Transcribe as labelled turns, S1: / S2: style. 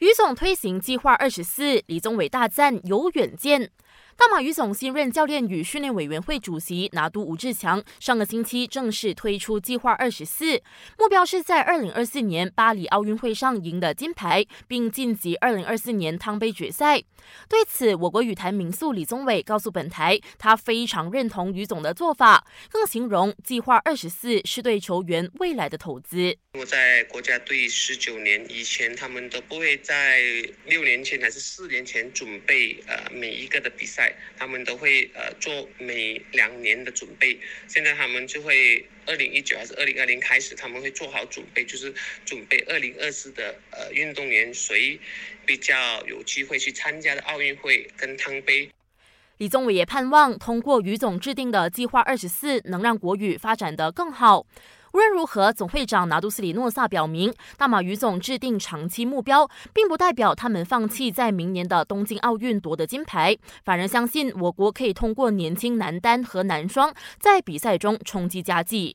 S1: 于总推行计划二十四，李宗伟大赞有远见。大马羽总新任教练与训练委员会主席拿督吴志强上个星期正式推出计划二十四，目标是在二零二四年巴黎奥运会上赢得金牌，并晋级二零二四年汤杯决赛。对此，我国羽坛名宿李宗伟告诉本台，他非常认同于总的做法，更形容计划二十四是对球员未来的投资。
S2: 我在国家队十九年以前，他们都不会在六年前还是四年前准备呃每一个的比赛。他们都会呃做每两年的准备，现在他们就会二零一九还是二零二零开始，他们会做好准备，就是准备二零二四的呃运动员谁比较有机会去参加的奥运会跟汤杯。
S1: 李宗伟也盼望通过于总制定的计划二十四，能让国语发展得更好。无论如何，总会长拿杜斯里诺萨表明，大马于总制定长期目标，并不代表他们放弃在明年的东京奥运夺得金牌，反而相信我国可以通过年轻男单和男双在比赛中冲击佳绩。